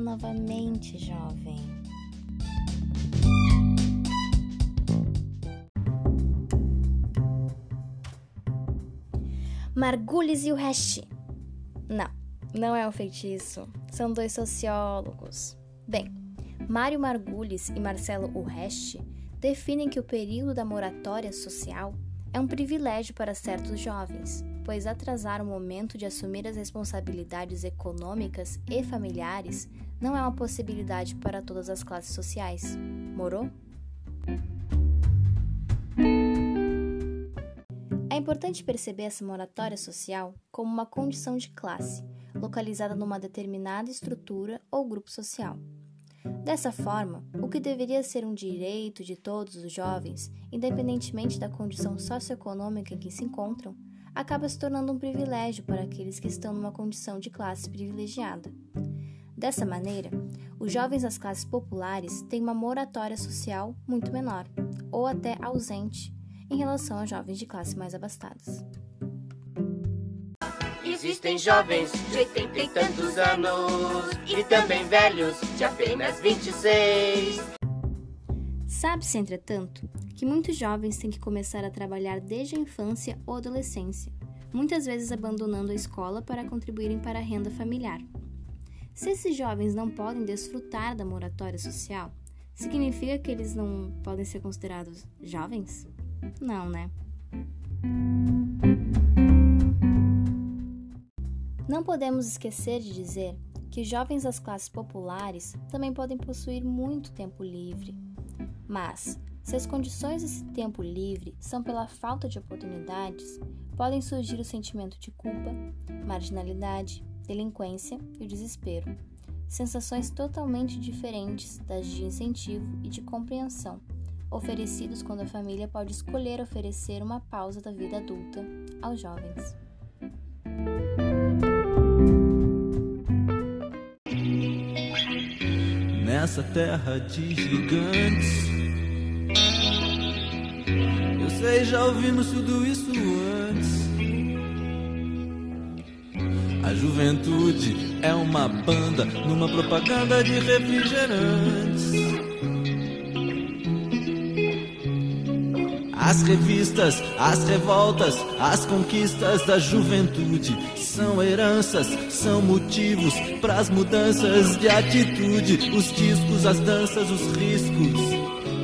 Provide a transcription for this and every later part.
Novamente, jovem. Margulis e o Hash. Não, não é um feitiço. São dois sociólogos. Bem, Mário Margulis e Marcelo Urreste definem que o período da moratória social é um privilégio para certos jovens, pois atrasar o momento de assumir as responsabilidades econômicas e familiares não é uma possibilidade para todas as classes sociais. Morou? É importante perceber essa moratória social como uma condição de classe, localizada numa determinada estrutura ou grupo social. Dessa forma, o que deveria ser um direito de todos os jovens, independentemente da condição socioeconômica em que se encontram, acaba se tornando um privilégio para aqueles que estão numa condição de classe privilegiada. Dessa maneira, os jovens das classes populares têm uma moratória social muito menor, ou até ausente, em relação a jovens de classe mais abastadas. Existem jovens de oitenta e tantos anos e também velhos de apenas 26. Sabe-se, entretanto, que muitos jovens têm que começar a trabalhar desde a infância ou adolescência, muitas vezes abandonando a escola para contribuírem para a renda familiar. Se esses jovens não podem desfrutar da moratória social, significa que eles não podem ser considerados jovens? Não, né? Não podemos esquecer de dizer que jovens das classes populares também podem possuir muito tempo livre. Mas, se as condições desse tempo livre são pela falta de oportunidades, podem surgir o sentimento de culpa, marginalidade, delinquência e o desespero. Sensações totalmente diferentes das de incentivo e de compreensão, oferecidos quando a família pode escolher oferecer uma pausa da vida adulta aos jovens. Nessa terra de gigantes. Eu sei, já ouvimos tudo isso antes. A juventude é uma banda numa propaganda de refrigerantes. As revistas, as revoltas, as conquistas da juventude são heranças, são motivos para as mudanças de atitude. Os discos, as danças, os riscos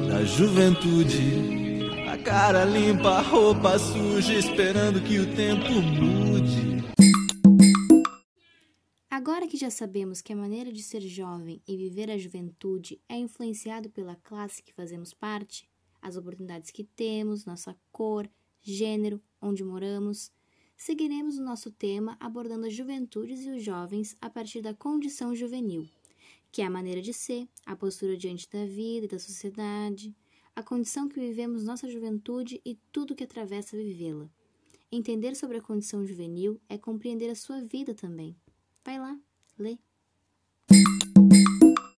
da juventude. A cara limpa, a roupa suja, esperando que o tempo mude. Agora que já sabemos que a maneira de ser jovem e viver a juventude é influenciado pela classe que fazemos parte, as oportunidades que temos, nossa cor, gênero, onde moramos. Seguiremos o nosso tema abordando as juventudes e os jovens a partir da condição juvenil, que é a maneira de ser, a postura diante da vida e da sociedade, a condição que vivemos nossa juventude e tudo que atravessa vivê-la. Entender sobre a condição juvenil é compreender a sua vida também. Vai lá, lê.